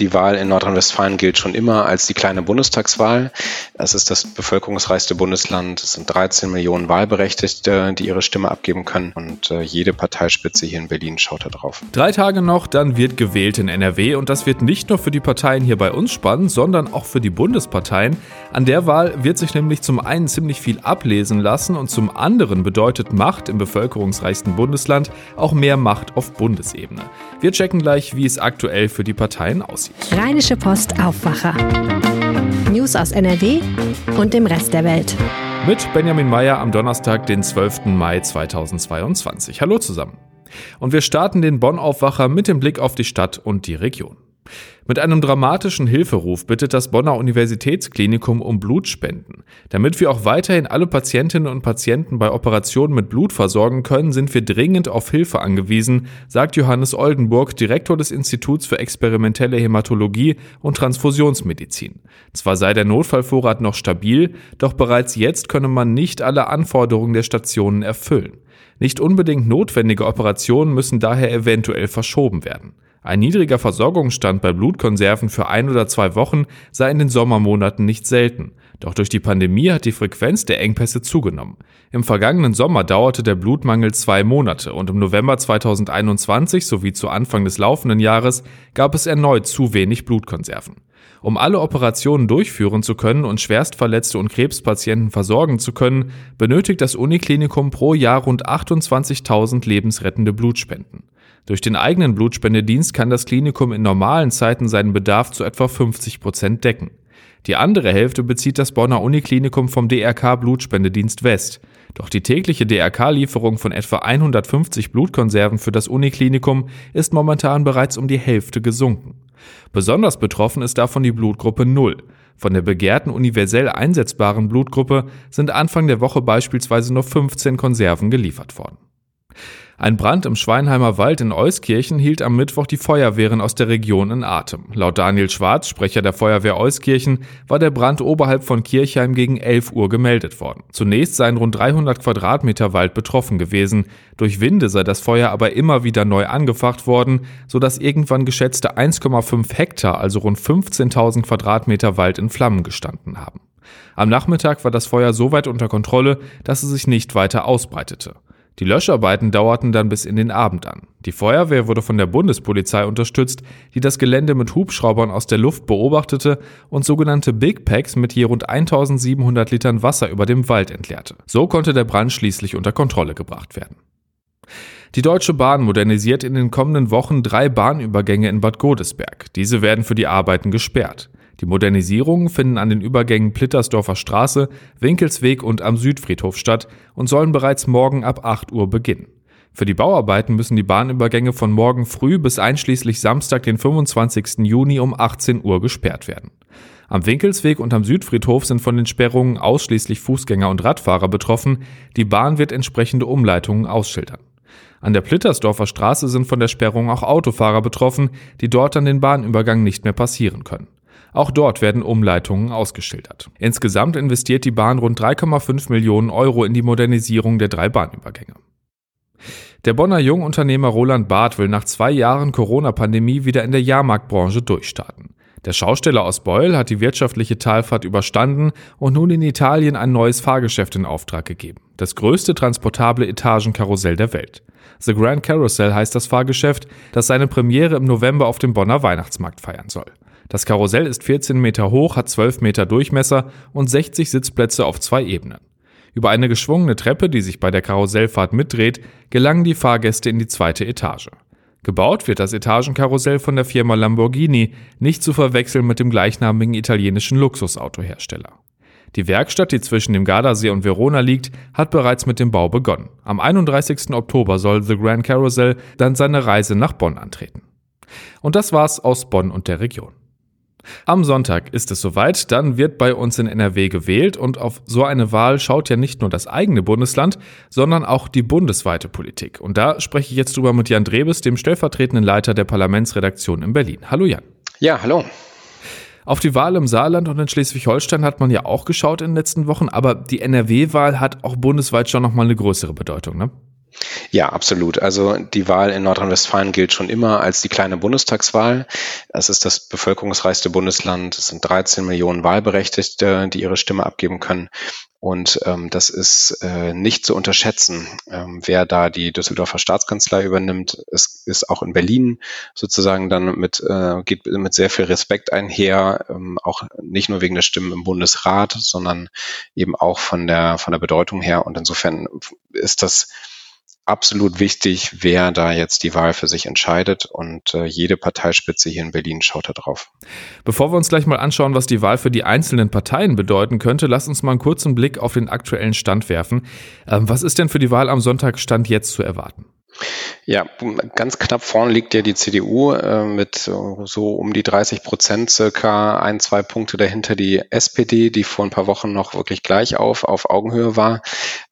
Die Wahl in Nordrhein-Westfalen gilt schon immer als die kleine Bundestagswahl. Es ist das bevölkerungsreichste Bundesland. Es sind 13 Millionen Wahlberechtigte, die ihre Stimme abgeben können. Und äh, jede Parteispitze hier in Berlin schaut da drauf. Drei Tage noch, dann wird gewählt in NRW. Und das wird nicht nur für die Parteien hier bei uns spannend, sondern auch für die Bundesparteien. An der Wahl wird sich nämlich zum einen ziemlich viel ablesen lassen und zum anderen bedeutet Macht im bevölkerungsreichsten Bundesland auch mehr Macht auf Bundesebene. Wir checken gleich, wie es aktuell für die Parteien aussieht. Rheinische Post Aufwacher. News aus NRW und dem Rest der Welt. Mit Benjamin Meyer am Donnerstag, den 12. Mai 2022. Hallo zusammen. Und wir starten den Bonn-Aufwacher mit dem Blick auf die Stadt und die Region. Mit einem dramatischen Hilferuf bittet das Bonner Universitätsklinikum um Blutspenden. Damit wir auch weiterhin alle Patientinnen und Patienten bei Operationen mit Blut versorgen können, sind wir dringend auf Hilfe angewiesen, sagt Johannes Oldenburg, Direktor des Instituts für experimentelle Hämatologie und Transfusionsmedizin. Zwar sei der Notfallvorrat noch stabil, doch bereits jetzt könne man nicht alle Anforderungen der Stationen erfüllen. Nicht unbedingt notwendige Operationen müssen daher eventuell verschoben werden. Ein niedriger Versorgungsstand bei Blutkonserven für ein oder zwei Wochen sei in den Sommermonaten nicht selten. Doch durch die Pandemie hat die Frequenz der Engpässe zugenommen. Im vergangenen Sommer dauerte der Blutmangel zwei Monate und im November 2021 sowie zu Anfang des laufenden Jahres gab es erneut zu wenig Blutkonserven. Um alle Operationen durchführen zu können und Schwerstverletzte und Krebspatienten versorgen zu können, benötigt das Uniklinikum pro Jahr rund 28.000 lebensrettende Blutspenden. Durch den eigenen Blutspendedienst kann das Klinikum in normalen Zeiten seinen Bedarf zu etwa 50 Prozent decken. Die andere Hälfte bezieht das Bonner Uniklinikum vom DRK Blutspendedienst West. Doch die tägliche DRK-Lieferung von etwa 150 Blutkonserven für das Uniklinikum ist momentan bereits um die Hälfte gesunken. Besonders betroffen ist davon die Blutgruppe 0. Von der begehrten universell einsetzbaren Blutgruppe sind Anfang der Woche beispielsweise nur 15 Konserven geliefert worden. Ein Brand im Schweinheimer Wald in Euskirchen hielt am Mittwoch die Feuerwehren aus der Region in Atem. Laut Daniel Schwarz, Sprecher der Feuerwehr Euskirchen, war der Brand oberhalb von Kirchheim gegen 11 Uhr gemeldet worden. Zunächst seien rund 300 Quadratmeter Wald betroffen gewesen. Durch Winde sei das Feuer aber immer wieder neu angefacht worden, sodass irgendwann geschätzte 1,5 Hektar, also rund 15.000 Quadratmeter Wald in Flammen gestanden haben. Am Nachmittag war das Feuer so weit unter Kontrolle, dass es sich nicht weiter ausbreitete. Die Löscharbeiten dauerten dann bis in den Abend an. Die Feuerwehr wurde von der Bundespolizei unterstützt, die das Gelände mit Hubschraubern aus der Luft beobachtete und sogenannte Big Packs mit je rund 1700 Litern Wasser über dem Wald entleerte. So konnte der Brand schließlich unter Kontrolle gebracht werden. Die Deutsche Bahn modernisiert in den kommenden Wochen drei Bahnübergänge in Bad Godesberg. Diese werden für die Arbeiten gesperrt. Die Modernisierungen finden an den Übergängen Plittersdorfer Straße, Winkelsweg und am Südfriedhof statt und sollen bereits morgen ab 8 Uhr beginnen. Für die Bauarbeiten müssen die Bahnübergänge von morgen früh bis einschließlich Samstag, den 25. Juni um 18 Uhr gesperrt werden. Am Winkelsweg und am Südfriedhof sind von den Sperrungen ausschließlich Fußgänger und Radfahrer betroffen. Die Bahn wird entsprechende Umleitungen ausschildern. An der Plittersdorfer Straße sind von der Sperrung auch Autofahrer betroffen, die dort an den Bahnübergang nicht mehr passieren können. Auch dort werden Umleitungen ausgeschildert. Insgesamt investiert die Bahn rund 3,5 Millionen Euro in die Modernisierung der drei Bahnübergänge. Der Bonner Jungunternehmer Roland Barth will nach zwei Jahren Corona-Pandemie wieder in der Jahrmarktbranche durchstarten. Der Schausteller aus Beul hat die wirtschaftliche Talfahrt überstanden und nun in Italien ein neues Fahrgeschäft in Auftrag gegeben. Das größte transportable Etagenkarussell der Welt. The Grand Carousel heißt das Fahrgeschäft, das seine Premiere im November auf dem Bonner Weihnachtsmarkt feiern soll. Das Karussell ist 14 Meter hoch, hat 12 Meter Durchmesser und 60 Sitzplätze auf zwei Ebenen. Über eine geschwungene Treppe, die sich bei der Karussellfahrt mitdreht, gelangen die Fahrgäste in die zweite Etage. Gebaut wird das Etagenkarussell von der Firma Lamborghini, nicht zu verwechseln mit dem gleichnamigen italienischen Luxusautohersteller. Die Werkstatt, die zwischen dem Gardasee und Verona liegt, hat bereits mit dem Bau begonnen. Am 31. Oktober soll The Grand Carousel dann seine Reise nach Bonn antreten. Und das war's aus Bonn und der Region. Am Sonntag ist es soweit, dann wird bei uns in NRW gewählt und auf so eine Wahl schaut ja nicht nur das eigene Bundesland, sondern auch die bundesweite Politik. Und da spreche ich jetzt drüber mit Jan Drebes, dem stellvertretenden Leiter der Parlamentsredaktion in Berlin. Hallo Jan. Ja, hallo. Auf die Wahl im Saarland und in Schleswig-Holstein hat man ja auch geschaut in den letzten Wochen, aber die NRW-Wahl hat auch bundesweit schon nochmal eine größere Bedeutung, ne? Ja, absolut. Also die Wahl in Nordrhein-Westfalen gilt schon immer als die kleine Bundestagswahl. Es ist das bevölkerungsreichste Bundesland. Es sind 13 Millionen Wahlberechtigte, die ihre Stimme abgeben können. Und ähm, das ist äh, nicht zu unterschätzen, ähm, wer da die Düsseldorfer Staatskanzlei übernimmt. Es ist auch in Berlin sozusagen dann mit, äh, geht mit sehr viel Respekt einher, ähm, auch nicht nur wegen der Stimmen im Bundesrat, sondern eben auch von der, von der Bedeutung her. Und insofern ist das absolut wichtig, wer da jetzt die Wahl für sich entscheidet und äh, jede Parteispitze hier in Berlin schaut da drauf. Bevor wir uns gleich mal anschauen, was die Wahl für die einzelnen Parteien bedeuten könnte, lass uns mal einen kurzen Blick auf den aktuellen Stand werfen. Ähm, was ist denn für die Wahl am Sonntag Stand jetzt zu erwarten? Ja, ganz knapp vorne liegt ja die CDU äh, mit so um die 30 Prozent, circa ein, zwei Punkte dahinter die SPD, die vor ein paar Wochen noch wirklich gleich auf, auf Augenhöhe war.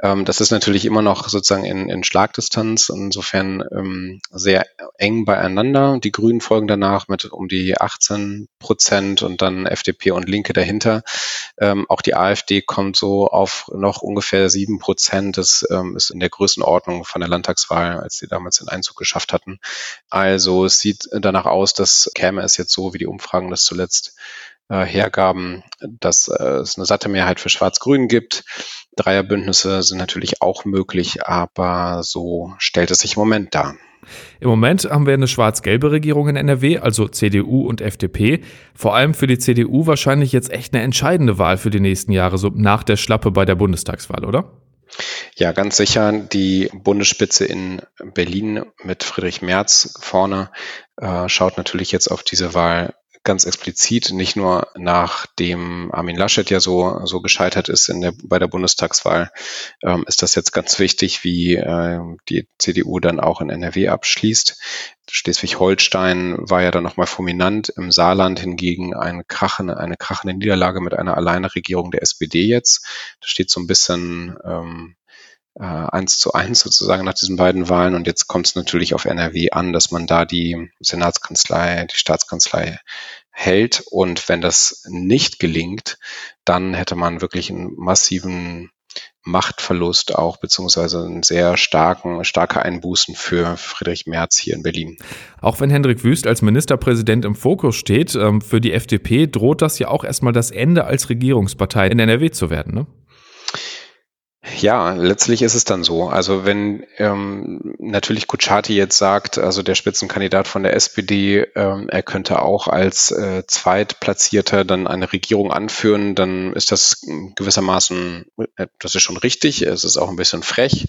Ähm, das ist natürlich immer noch sozusagen in, in Schlagdistanz, insofern ähm, sehr eng beieinander. Die Grünen folgen danach mit um die 18 Prozent und dann FDP und Linke dahinter. Ähm, auch die AfD kommt so auf noch ungefähr sieben Prozent. Das ähm, ist in der Größenordnung von der Landtagswahl, als sie damals den Einzug geschafft hatten. Also es sieht danach aus, dass käme es jetzt so, wie die Umfragen das zuletzt äh, hergaben, dass äh, es eine satte Mehrheit für Schwarz-Grün gibt. Dreierbündnisse sind natürlich auch möglich, aber so stellt es sich im Moment dar. Im Moment haben wir eine schwarz-gelbe Regierung in NRW, also CDU und FDP. Vor allem für die CDU wahrscheinlich jetzt echt eine entscheidende Wahl für die nächsten Jahre, so nach der Schlappe bei der Bundestagswahl, oder? Ja, ganz sicher. Die Bundesspitze in Berlin mit Friedrich Merz vorne äh, schaut natürlich jetzt auf diese Wahl ganz explizit, nicht nur nachdem Armin Laschet ja so, so gescheitert ist in der, bei der Bundestagswahl, ähm, ist das jetzt ganz wichtig, wie äh, die CDU dann auch in NRW abschließt. Schleswig-Holstein war ja dann nochmal fulminant, im Saarland hingegen eine krachende, eine krachende Niederlage mit einer Alleineregierung der SPD jetzt. Das steht so ein bisschen ähm, äh, eins zu eins sozusagen nach diesen beiden Wahlen. Und jetzt kommt es natürlich auf NRW an, dass man da die Senatskanzlei, die Staatskanzlei hält. Und wenn das nicht gelingt, dann hätte man wirklich einen massiven Machtverlust auch, beziehungsweise einen sehr starken, starke Einbußen für Friedrich Merz hier in Berlin. Auch wenn Hendrik Wüst als Ministerpräsident im Fokus steht, ähm, für die FDP droht das ja auch erstmal das Ende als Regierungspartei in NRW zu werden, ne? Ja, letztlich ist es dann so. Also wenn ähm, natürlich Kutschaty jetzt sagt, also der Spitzenkandidat von der SPD, ähm, er könnte auch als äh, Zweitplatzierter dann eine Regierung anführen, dann ist das gewissermaßen, äh, das ist schon richtig, es ist auch ein bisschen frech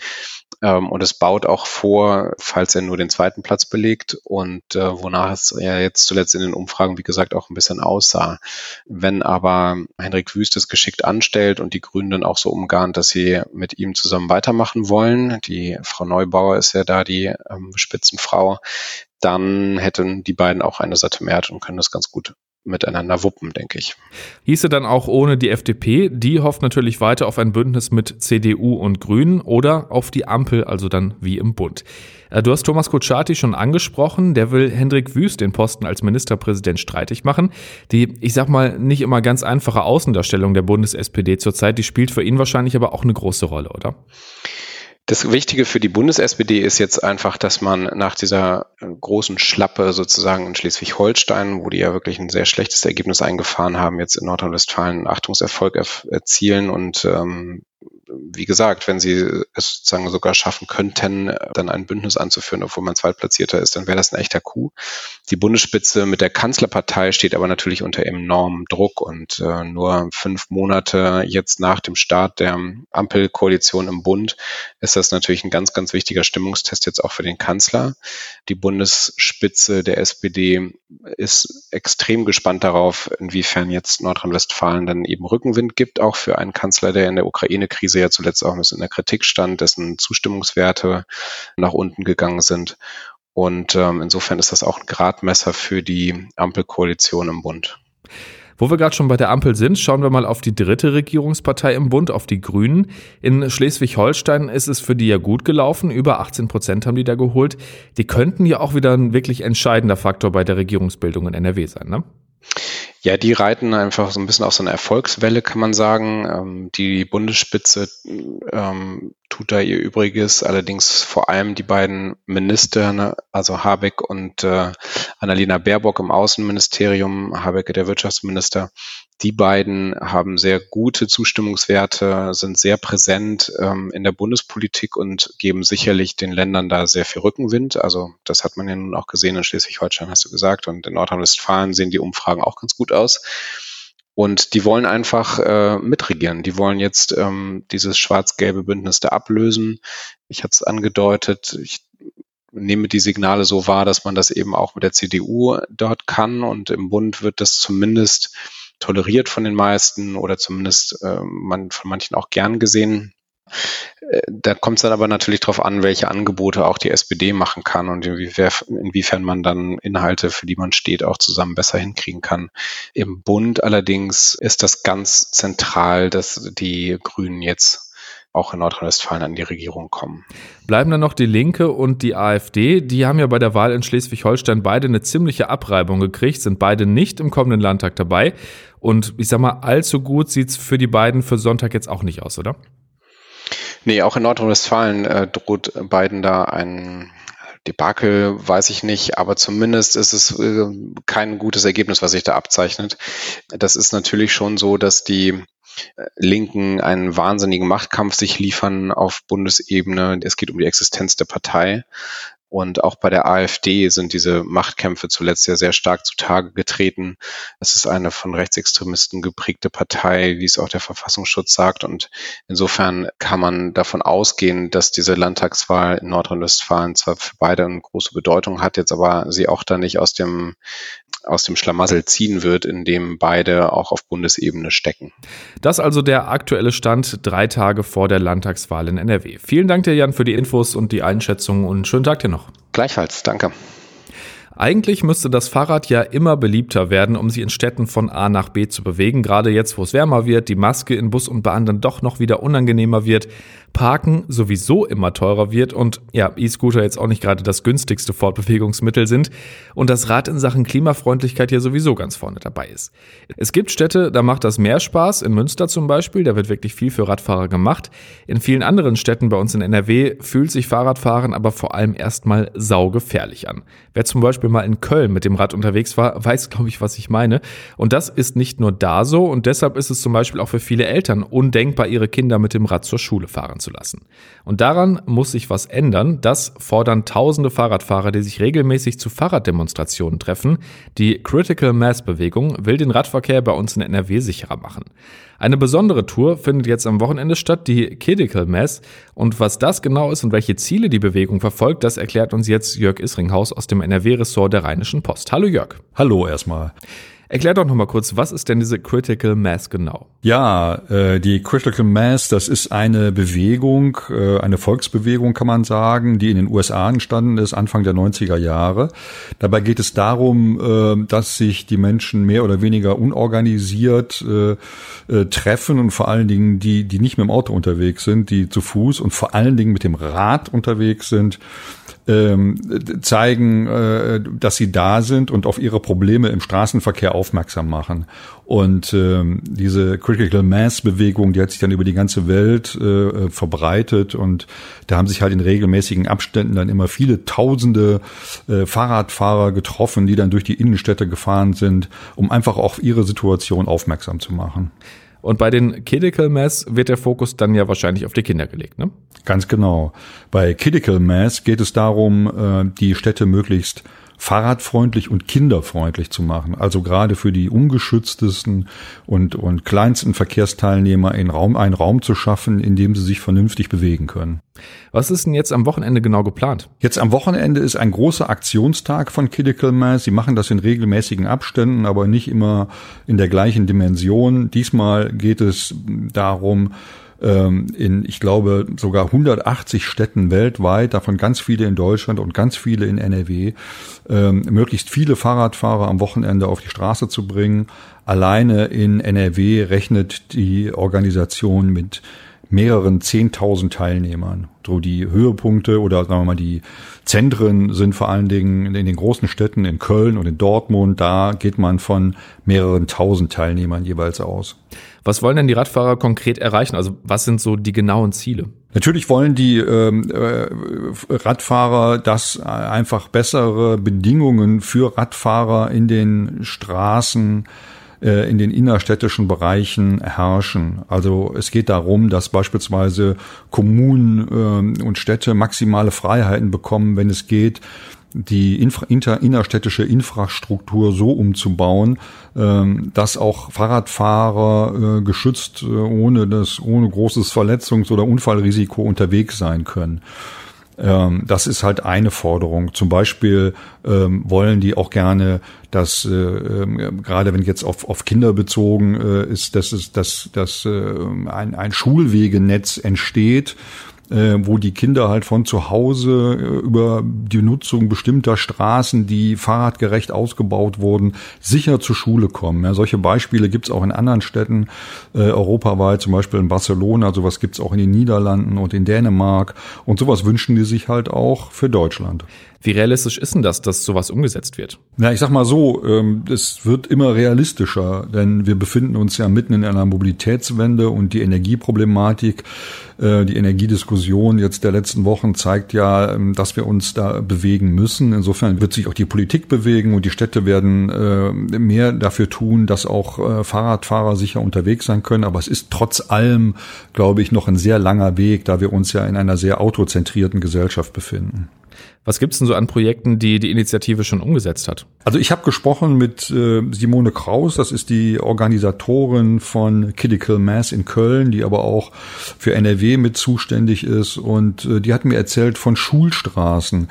ähm, und es baut auch vor, falls er nur den zweiten Platz belegt und äh, wonach es ja jetzt zuletzt in den Umfragen, wie gesagt, auch ein bisschen aussah. Wenn aber Henrik Wüst es geschickt anstellt und die Grünen dann auch so umgarnt, dass sie mit ihm zusammen weitermachen wollen. Die Frau Neubauer ist ja da die ähm, Spitzenfrau. Dann hätten die beiden auch eine satte Mehrheit und können das ganz gut miteinander wuppen, denke ich. Hieße dann auch ohne die FDP, die hofft natürlich weiter auf ein Bündnis mit CDU und Grünen oder auf die Ampel, also dann wie im Bund. Äh, du hast Thomas Kutschaty schon angesprochen, der will Hendrik Wüst den Posten als Ministerpräsident streitig machen. Die, ich sag mal, nicht immer ganz einfache Außendarstellung der Bundes-SPD zurzeit, die spielt für ihn wahrscheinlich aber auch eine große Rolle, oder? Das Wichtige für die Bundes-SPD ist jetzt einfach, dass man nach dieser großen Schlappe sozusagen in Schleswig-Holstein, wo die ja wirklich ein sehr schlechtes Ergebnis eingefahren haben, jetzt in Nordrhein-Westfalen einen Achtungserfolg erzielen und ähm, wie gesagt, wenn sie es sozusagen sogar schaffen könnten, dann ein Bündnis anzuführen, obwohl man Zweitplatzierter ist, dann wäre das ein echter Coup. Die Bundesspitze mit der Kanzlerpartei steht aber natürlich unter enormem Druck und äh, nur fünf Monate jetzt nach dem Start der Ampelkoalition im Bund ist das natürlich ein ganz, ganz wichtiger Stimmungstest jetzt auch für den Kanzler. Die Bundesspitze der SPD ist extrem gespannt darauf, inwiefern jetzt Nordrhein-Westfalen dann eben Rückenwind gibt, auch für einen Kanzler, der in der Ukraine-Krise ja zuletzt auch ein bisschen in der Kritik stand, dessen Zustimmungswerte nach unten gegangen sind. Und ähm, insofern ist das auch ein Gradmesser für die Ampelkoalition im Bund. Wo wir gerade schon bei der Ampel sind, schauen wir mal auf die dritte Regierungspartei im Bund, auf die Grünen. In Schleswig-Holstein ist es für die ja gut gelaufen. Über 18 Prozent haben die da geholt. Die könnten ja auch wieder ein wirklich entscheidender Faktor bei der Regierungsbildung in NRW sein, ne? Ja, die reiten einfach so ein bisschen auf so eine Erfolgswelle, kann man sagen. Ähm, die Bundesspitze ähm, tut da ihr Übriges. Allerdings vor allem die beiden Minister, ne, also Habeck und äh, Annalena Baerbock im Außenministerium, Habeck der Wirtschaftsminister, die beiden haben sehr gute Zustimmungswerte, sind sehr präsent ähm, in der Bundespolitik und geben sicherlich den Ländern da sehr viel Rückenwind. Also das hat man ja nun auch gesehen in Schleswig-Holstein, hast du gesagt, und in Nordrhein-Westfalen sehen die Umfragen auch ganz gut aus. Und die wollen einfach äh, mitregieren. Die wollen jetzt ähm, dieses schwarz-gelbe Bündnis da ablösen. Ich hatte es angedeutet, ich nehme die Signale so wahr, dass man das eben auch mit der CDU dort kann. Und im Bund wird das zumindest toleriert von den meisten oder zumindest äh, man, von manchen auch gern gesehen. Äh, da kommt es dann aber natürlich darauf an, welche Angebote auch die SPD machen kann und inwiefern man dann Inhalte, für die man steht, auch zusammen besser hinkriegen kann. Im Bund allerdings ist das ganz zentral, dass die Grünen jetzt auch in Nordrhein-Westfalen an die Regierung kommen. Bleiben dann noch die Linke und die AfD. Die haben ja bei der Wahl in Schleswig-Holstein beide eine ziemliche Abreibung gekriegt, sind beide nicht im kommenden Landtag dabei. Und ich sag mal, allzu gut sieht's für die beiden für Sonntag jetzt auch nicht aus, oder? Nee, auch in Nordrhein-Westfalen äh, droht beiden da ein Debakel, weiß ich nicht, aber zumindest ist es äh, kein gutes Ergebnis, was sich da abzeichnet. Das ist natürlich schon so, dass die Linken einen wahnsinnigen Machtkampf sich liefern auf Bundesebene. Es geht um die Existenz der Partei. Und auch bei der AfD sind diese Machtkämpfe zuletzt ja sehr stark zutage getreten. Es ist eine von Rechtsextremisten geprägte Partei, wie es auch der Verfassungsschutz sagt. Und insofern kann man davon ausgehen, dass diese Landtagswahl in Nordrhein-Westfalen zwar für beide eine große Bedeutung hat, jetzt aber sie auch da nicht aus dem aus dem Schlamassel ziehen wird, in dem beide auch auf Bundesebene stecken. Das also der aktuelle Stand drei Tage vor der Landtagswahl in NRW. Vielen Dank dir, Jan, für die Infos und die Einschätzung und schönen Tag dir noch. Gleichfalls, danke. Eigentlich müsste das Fahrrad ja immer beliebter werden, um sich in Städten von A nach B zu bewegen. Gerade jetzt, wo es wärmer wird, die Maske in Bus und Bahn dann doch noch wieder unangenehmer wird. Parken sowieso immer teurer wird und ja, E-Scooter jetzt auch nicht gerade das günstigste Fortbewegungsmittel sind und das Rad in Sachen Klimafreundlichkeit ja sowieso ganz vorne dabei ist. Es gibt Städte, da macht das mehr Spaß, in Münster zum Beispiel, da wird wirklich viel für Radfahrer gemacht. In vielen anderen Städten bei uns in NRW fühlt sich Fahrradfahren aber vor allem erstmal saugefährlich an. Wer zum Beispiel mal in Köln mit dem Rad unterwegs war, weiß, glaube ich, was ich meine. Und das ist nicht nur da so und deshalb ist es zum Beispiel auch für viele Eltern undenkbar, ihre Kinder mit dem Rad zur Schule fahren zu lassen. Und daran muss sich was ändern. Das fordern tausende Fahrradfahrer, die sich regelmäßig zu Fahrraddemonstrationen treffen. Die Critical Mass Bewegung will den Radverkehr bei uns in NRW sicherer machen. Eine besondere Tour findet jetzt am Wochenende statt, die Critical Mass. Und was das genau ist und welche Ziele die Bewegung verfolgt, das erklärt uns jetzt Jörg Isringhaus aus dem NRW-Ressort der Rheinischen Post. Hallo Jörg. Hallo erstmal. Erklär doch noch mal kurz, was ist denn diese Critical Mass genau? Ja, äh, die Critical Mass, das ist eine Bewegung, äh, eine Volksbewegung kann man sagen, die in den USA entstanden ist, Anfang der 90er Jahre. Dabei geht es darum, äh, dass sich die Menschen mehr oder weniger unorganisiert äh, äh, treffen und vor allen Dingen die, die nicht mit dem Auto unterwegs sind, die zu Fuß und vor allen Dingen mit dem Rad unterwegs sind, ähm, zeigen, äh, dass sie da sind und auf ihre Probleme im Straßenverkehr aufmerksam machen. Und ähm, diese Critical Mass Bewegung, die hat sich dann über die ganze Welt äh, verbreitet und da haben sich halt in regelmäßigen Abständen dann immer viele Tausende äh, Fahrradfahrer getroffen, die dann durch die Innenstädte gefahren sind, um einfach auf ihre Situation aufmerksam zu machen. Und bei den Critical Mass wird der Fokus dann ja wahrscheinlich auf die Kinder gelegt, ne? Ganz genau. Bei Critical Mass geht es darum, äh, die Städte möglichst fahrradfreundlich und kinderfreundlich zu machen. Also gerade für die ungeschütztesten und, und kleinsten Verkehrsteilnehmer in Raum, einen Raum zu schaffen, in dem sie sich vernünftig bewegen können. Was ist denn jetzt am Wochenende genau geplant? Jetzt am Wochenende ist ein großer Aktionstag von Critical Mass. Sie machen das in regelmäßigen Abständen, aber nicht immer in der gleichen Dimension. Diesmal geht es darum, in, ich glaube, sogar 180 Städten weltweit, davon ganz viele in Deutschland und ganz viele in NRW, ähm, möglichst viele Fahrradfahrer am Wochenende auf die Straße zu bringen. Alleine in NRW rechnet die Organisation mit mehreren zehntausend Teilnehmern. So die Höhepunkte oder sagen wir mal die Zentren sind vor allen Dingen in den großen Städten in Köln und in Dortmund. Da geht man von mehreren tausend Teilnehmern jeweils aus. Was wollen denn die Radfahrer konkret erreichen? Also was sind so die genauen Ziele? Natürlich wollen die ähm, äh, Radfahrer, dass einfach bessere Bedingungen für Radfahrer in den Straßen äh, in den innerstädtischen Bereichen herrschen. Also es geht darum, dass beispielsweise Kommunen äh, und Städte maximale Freiheiten bekommen, wenn es geht, die Infra inter innerstädtische Infrastruktur so umzubauen, ähm, dass auch Fahrradfahrer äh, geschützt äh, ohne das ohne großes Verletzungs- oder Unfallrisiko unterwegs sein können. Ähm, das ist halt eine Forderung. Zum Beispiel ähm, wollen die auch gerne, dass äh, ähm, gerade wenn jetzt auf, auf Kinder bezogen äh, ist, dass es dass, dass äh, ein, ein Schulwegenetz entsteht, äh, wo die Kinder halt von zu Hause äh, über die Nutzung bestimmter Straßen, die fahrradgerecht ausgebaut wurden, sicher zur Schule kommen. Ja, solche Beispiele gibt's auch in anderen Städten äh, europaweit, zum Beispiel in Barcelona, sowas gibt's auch in den Niederlanden und in Dänemark und sowas wünschen die sich halt auch für Deutschland. Wie realistisch ist denn das, dass sowas umgesetzt wird? Na, ich sag mal so, ähm, es wird immer realistischer, denn wir befinden uns ja mitten in einer Mobilitätswende und die Energieproblematik, die Energiediskussion jetzt der letzten Wochen zeigt ja, ähm, dass wir uns da bewegen müssen. Insofern wird sich auch die Politik bewegen und die Städte werden äh, mehr dafür tun, dass auch äh, Fahrradfahrer sicher unterwegs sein können. Aber es ist trotz allem, glaube ich, noch ein sehr langer Weg, da wir uns ja in einer sehr autozentrierten Gesellschaft befinden. Was gibt's denn so an Projekten, die die Initiative schon umgesetzt hat? Also ich habe gesprochen mit äh, Simone Kraus, das ist die Organisatorin von Critical Mass in Köln, die aber auch für NRW mit zuständig ist. Und äh, die hat mir erzählt von Schulstraßen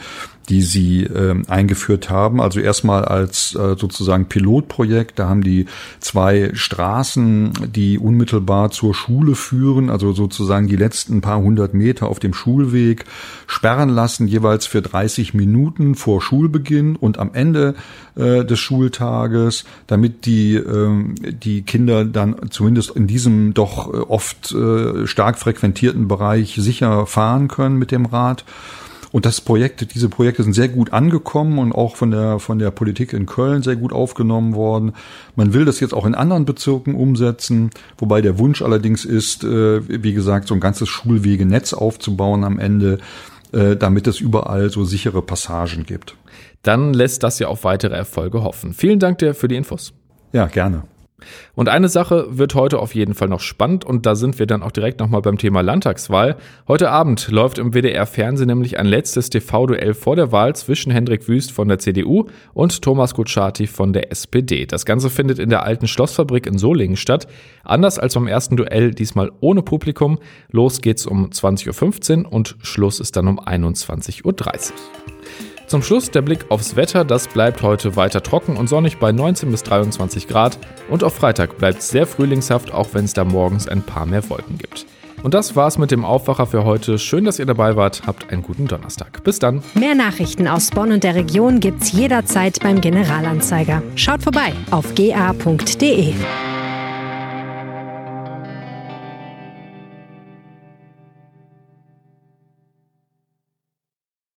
die sie äh, eingeführt haben. Also erstmal als äh, sozusagen Pilotprojekt. Da haben die zwei Straßen, die unmittelbar zur Schule führen, also sozusagen die letzten paar hundert Meter auf dem Schulweg, sperren lassen, jeweils für 30 Minuten vor Schulbeginn und am Ende äh, des Schultages, damit die, äh, die Kinder dann zumindest in diesem doch äh, oft äh, stark frequentierten Bereich sicher fahren können mit dem Rad. Und das Projekt, diese Projekte sind sehr gut angekommen und auch von der, von der Politik in Köln sehr gut aufgenommen worden. Man will das jetzt auch in anderen Bezirken umsetzen, wobei der Wunsch allerdings ist, äh, wie gesagt, so ein ganzes Schulwegenetz aufzubauen am Ende, äh, damit es überall so sichere Passagen gibt. Dann lässt das ja auf weitere Erfolge hoffen. Vielen Dank dir für die Infos. Ja, gerne. Und eine Sache wird heute auf jeden Fall noch spannend und da sind wir dann auch direkt nochmal beim Thema Landtagswahl. Heute Abend läuft im WDR Fernsehen nämlich ein letztes TV-Duell vor der Wahl zwischen Hendrik Wüst von der CDU und Thomas Kutschaty von der SPD. Das Ganze findet in der alten Schlossfabrik in Solingen statt. Anders als beim ersten Duell, diesmal ohne Publikum. Los geht's um 20.15 Uhr und Schluss ist dann um 21.30 Uhr. Zum Schluss der Blick aufs Wetter. Das bleibt heute weiter trocken und sonnig bei 19 bis 23 Grad. Und auf Freitag bleibt es sehr frühlingshaft, auch wenn es da morgens ein paar mehr Wolken gibt. Und das war's mit dem Aufwacher für heute. Schön, dass ihr dabei wart. Habt einen guten Donnerstag. Bis dann. Mehr Nachrichten aus Bonn und der Region gibt's jederzeit beim Generalanzeiger. Schaut vorbei auf ga.de.